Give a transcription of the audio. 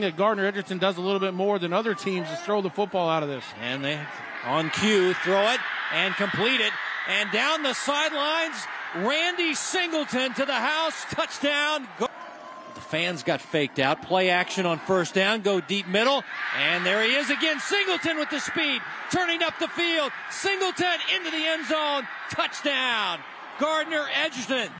thing that Gardner Edgerton does a little bit more than other teams is throw the football out of this. And they on cue throw it and complete it. And down the sidelines, Randy Singleton to the house. Touchdown. The fans got faked out. Play action on first down. Go deep middle. And there he is again. Singleton with the speed. Turning up the field. Singleton into the end zone. Touchdown. Gardner Edgerton.